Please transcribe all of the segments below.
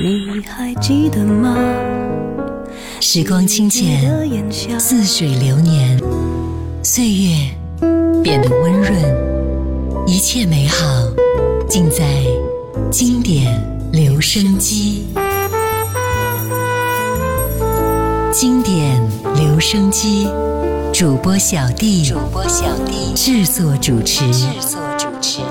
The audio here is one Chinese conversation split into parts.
你还记得吗？时光清浅，似水流年，岁月变得温润，一切美好尽在经典留声机。经典留声机，主播小弟，主播小弟制作主持，制作主持。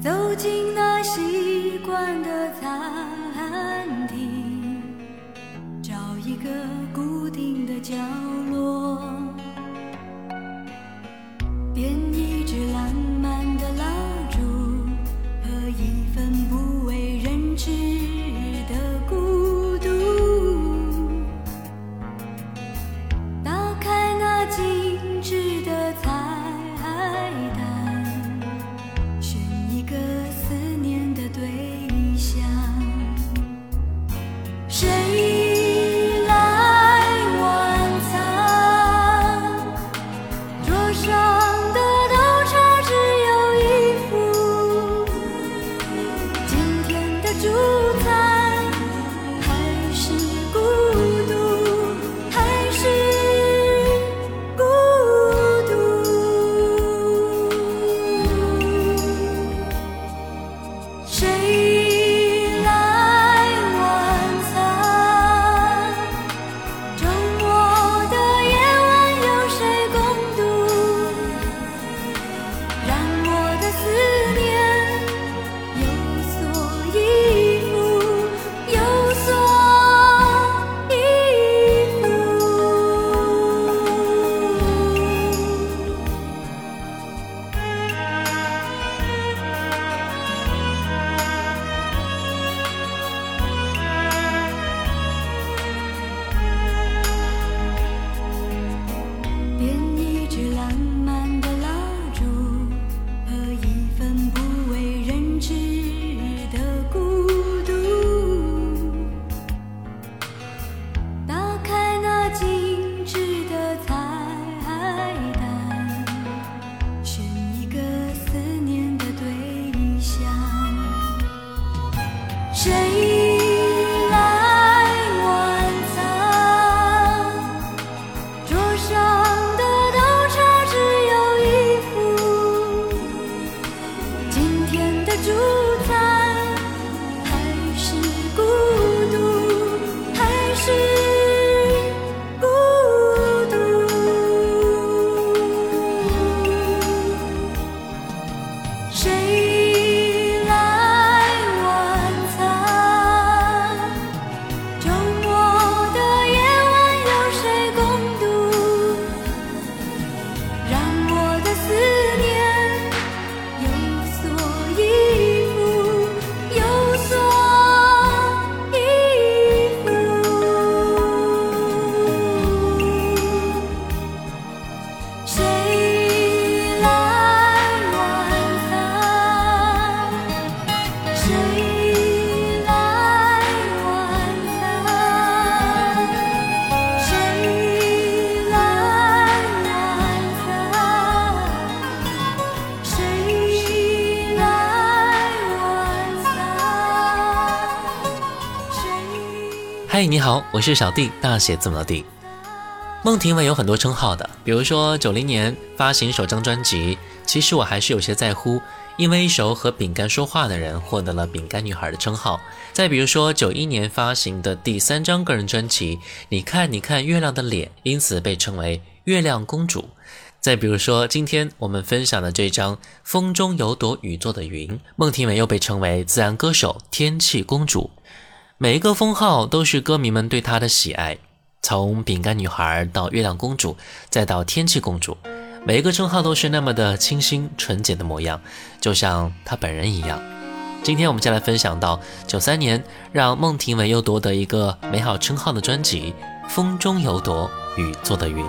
走进那习惯的餐厅。你好，我是小弟，大写字母的弟。孟庭苇有很多称号的，比如说九零年发行首张专辑，其实我还是有些在乎，因为一首和饼干说话的人获得了饼干女孩的称号。再比如说九一年发行的第三张个人专辑，你看你看月亮的脸，因此被称为月亮公主。再比如说今天我们分享的这张风中有朵雨做的云，孟庭苇又被称为自然歌手天气公主。每一个封号都是歌迷们对她的喜爱。从饼干女孩到月亮公主，再到天气公主，每一个称号都是那么的清新纯洁的模样，就像她本人一样。今天我们就来分享到九三年让孟庭苇又夺得一个美好称号的专辑《风中有朵雨做的云》。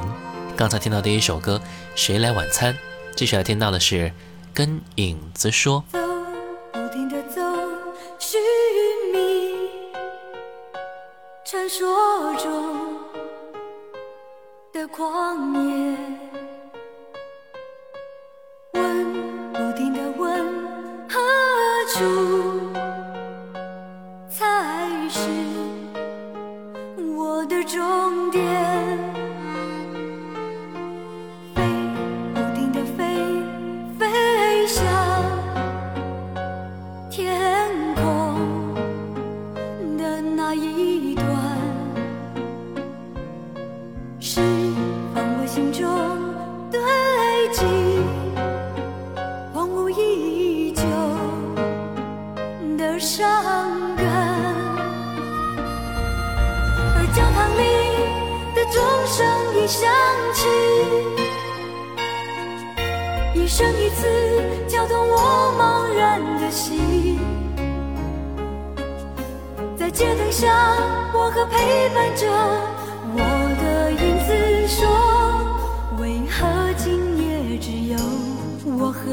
刚才听到第一首歌《谁来晚餐》，继续来听到的是《跟影子说》。传说中的旷野，想起，一生一次敲动我茫然的心。在街灯下，我和陪伴着我的影子说：为何今夜只有我和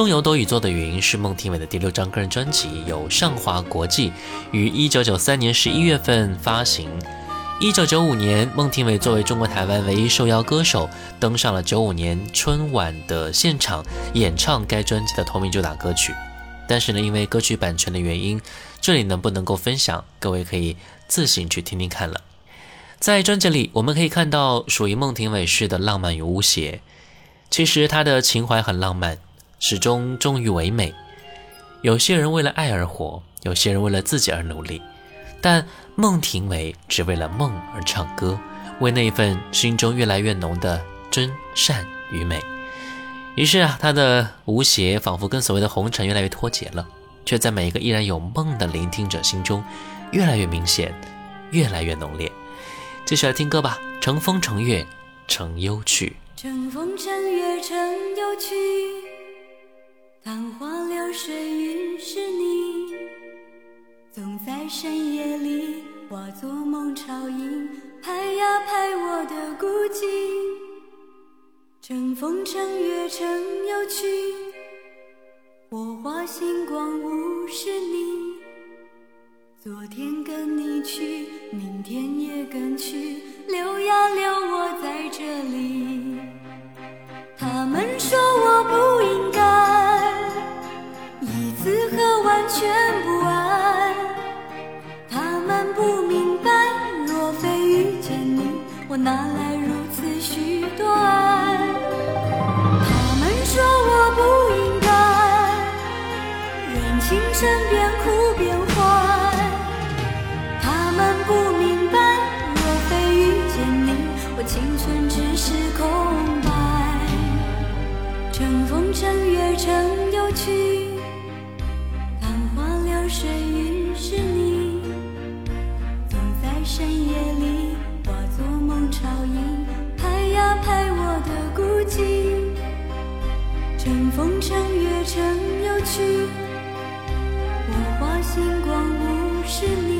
中有朵雨做的云是孟庭苇的第六张个人专辑，由上华国际于一九九三年十一月份发行。一九九五年，孟庭苇作为中国台湾唯一受邀歌手，登上了九五年春晚的现场演唱该专辑的同名主打歌曲。但是呢，因为歌曲版权的原因，这里能不能够分享，各位可以自行去听听看了。在专辑里，我们可以看到属于孟庭苇式的浪漫与无邪。其实他的情怀很浪漫，始终忠于唯美。有些人为了爱而活，有些人为了自己而努力，但孟庭苇只为了梦而唱歌，为那一份心中越来越浓的真善与美。于是啊，她的无邪仿佛跟所谓的红尘越来越脱节了，却在每一个依然有梦的聆听者心中，越来越明显，越来越浓烈。继续来听歌吧，《乘风乘月乘忧去》。乘风乘月乘忧去，昙花流水云是你。总在深夜里化作梦潮影，拍呀拍我的孤寂。乘风乘月乘有趣，火花星光物是你。昨天跟你去，明天也跟去，留呀留我在这里。他们说我不全部风乘月乘有趣，火花星光物是你。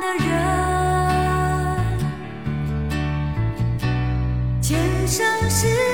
的人。前生是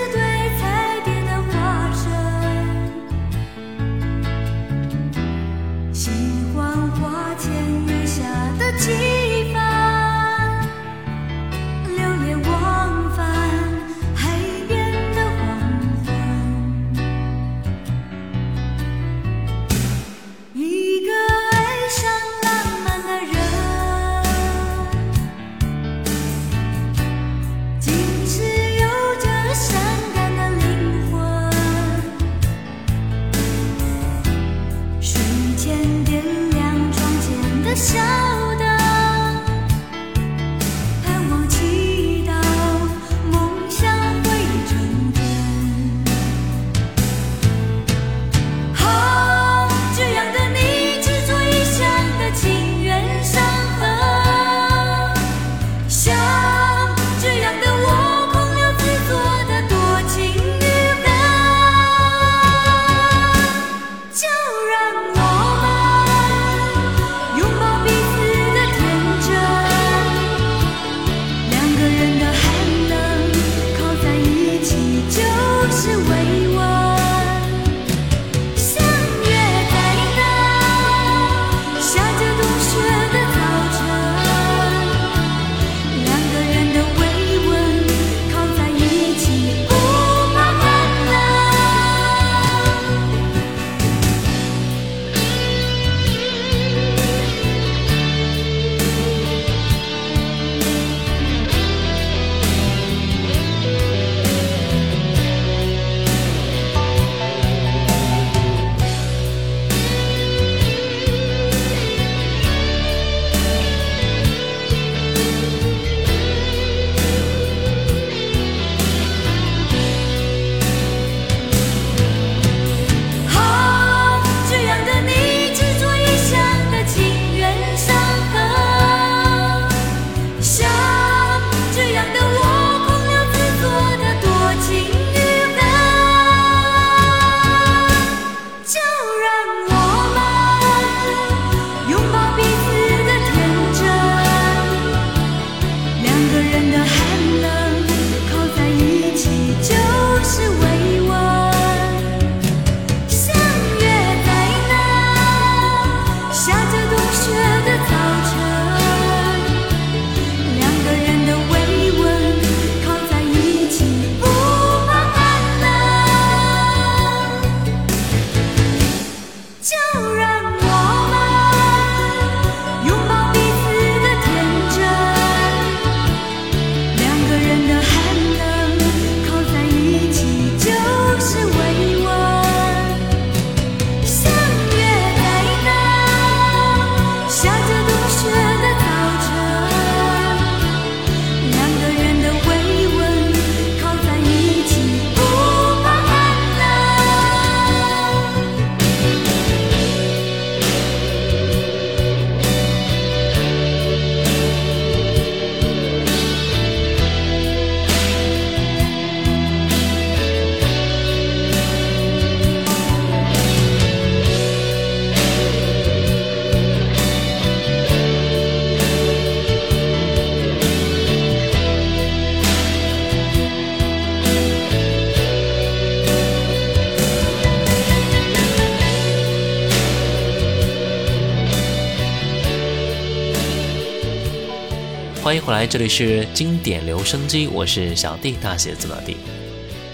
欢迎回来，这里是经典留声机，我是小弟，大写字母弟。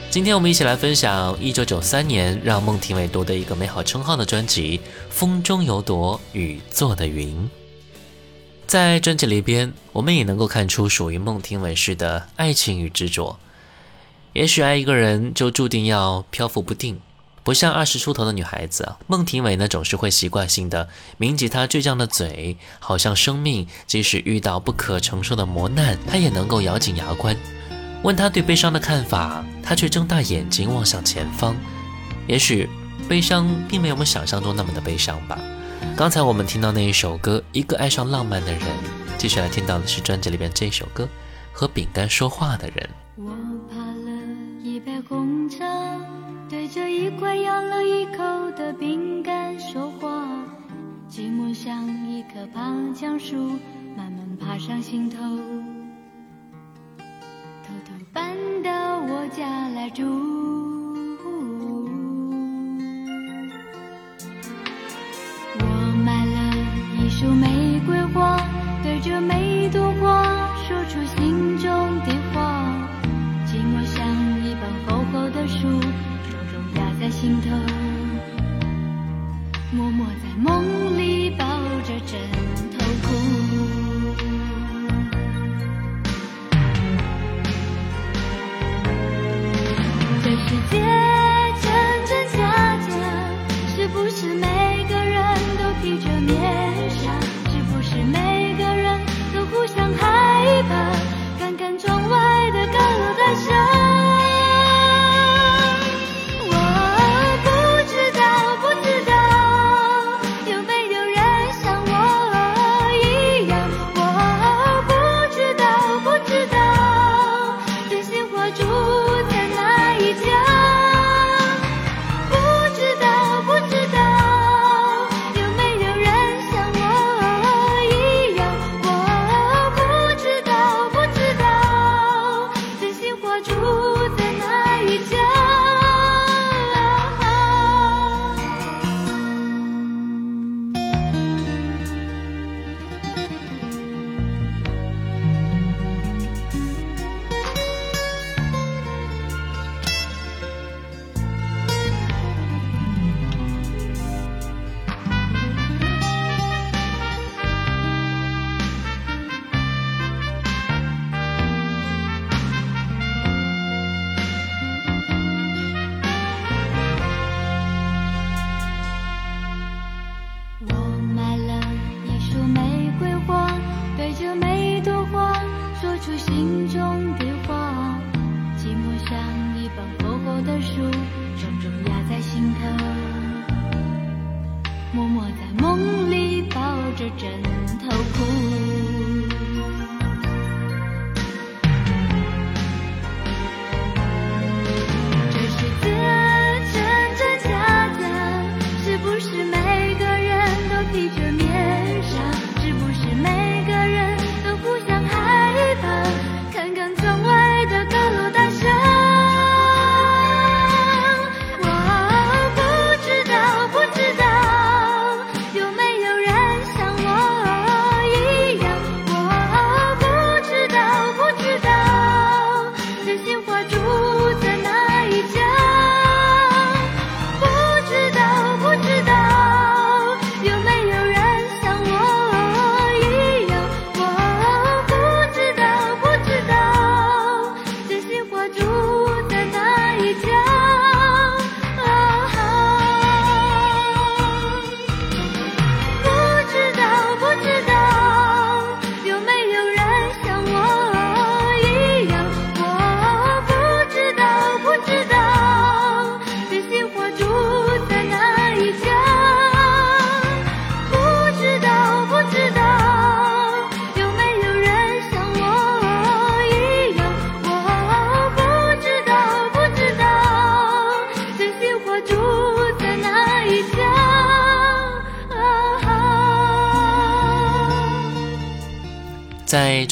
今天我们一起来分享一九九三年让孟庭苇夺得一个美好称号的专辑《风中有朵雨做的云》。在专辑里边，我们也能够看出属于孟庭苇式的爱情与执着。也许爱一个人就注定要漂浮不定。不像二十出头的女孩子啊，孟庭苇呢总是会习惯性的抿起她倔强的嘴，好像生命即使遇到不可承受的磨难，她也能够咬紧牙关。问她对悲伤的看法，她却睁大眼睛望向前方。也许悲伤并没有我们想象中那么的悲伤吧。刚才我们听到那一首歌《一个爱上浪漫的人》，继续来听到的是专辑里边这首歌《和饼干说话的人》。这一块咬了一口的饼干说话，寂寞像一棵爬墙树，慢慢爬上心头，偷偷搬到我家来住。说出心中的话。寂寞像一本厚厚的书，重重压在心头。默默在梦里抱着枕头哭。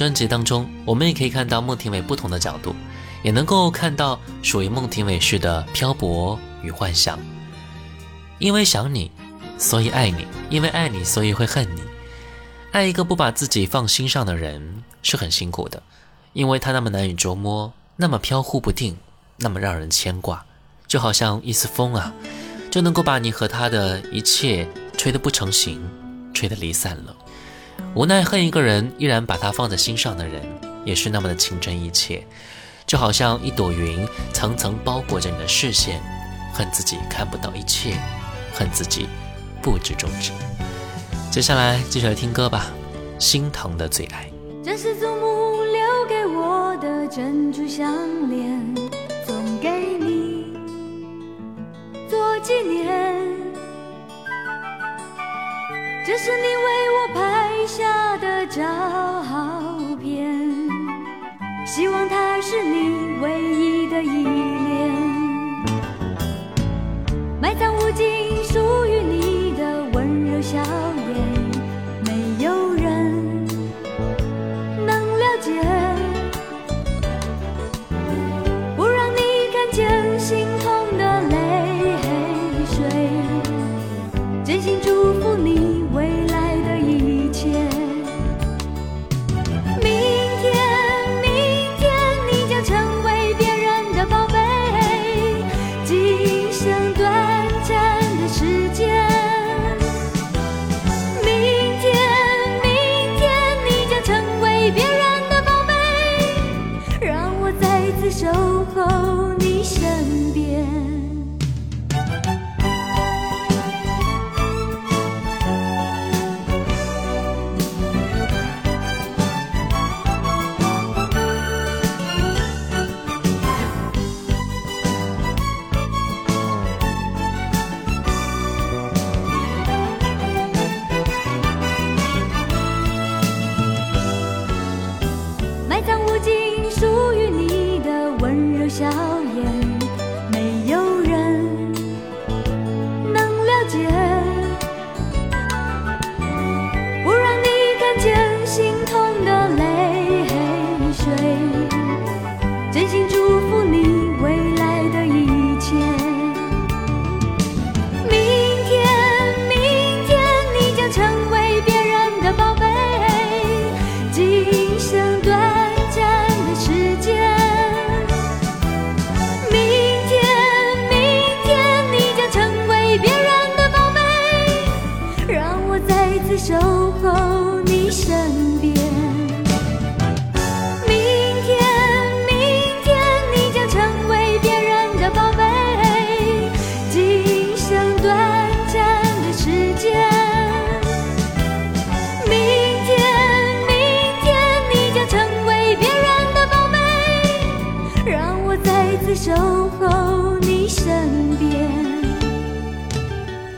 专辑当中，我们也可以看到孟庭苇不同的角度，也能够看到属于孟庭苇式的漂泊与幻想。因为想你，所以爱你；因为爱你，所以会恨你。爱一个不把自己放心上的人是很辛苦的，因为他那么难以捉摸，那么飘忽不定，那么让人牵挂，就好像一丝风啊，就能够把你和他的一切吹得不成形，吹得离散了。无奈恨一个人，依然把他放在心上的人，也是那么的情真意切，就好像一朵云层层包裹着你的视线，恨自己看不到一切，恨自己不知终止。接下来继续来听歌吧，《心疼的最爱》。这是祖母留给我的珍珠项链，送给你做纪念。这是你为我拍下的照片，希望它是你唯一的依恋。埋葬无尽属于你的温柔笑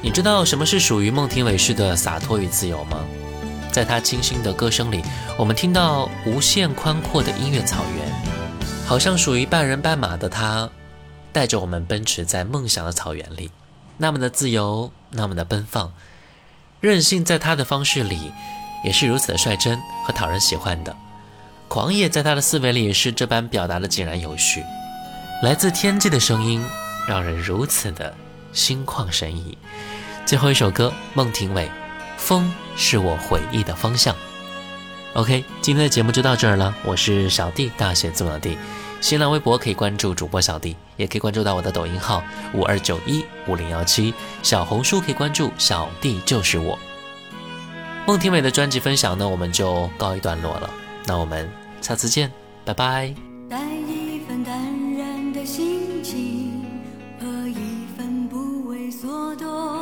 你知道什么是属于孟庭苇式的洒脱与自由吗？在她清新的歌声里，我们听到无限宽阔的音乐草原，好像属于半人半马的他，带着我们奔驰在梦想的草原里，那么的自由，那么的奔放，任性，在他的方式里，也是如此的率真和讨人喜欢的。狂野在他的思维里是这般表达的井然有序。来自天际的声音，让人如此的心旷神怡。最后一首歌，孟庭苇，《风是我回忆的方向》。OK，今天的节目就到这儿了。我是小弟，大写字母的弟。新浪微博可以关注主播小弟，也可以关注到我的抖音号五二九一五零幺七。小红书可以关注小弟就是我。孟庭苇的专辑分享呢，我们就告一段落了。那我们下次见，拜拜。带一份淡然的心情和一份不为所动。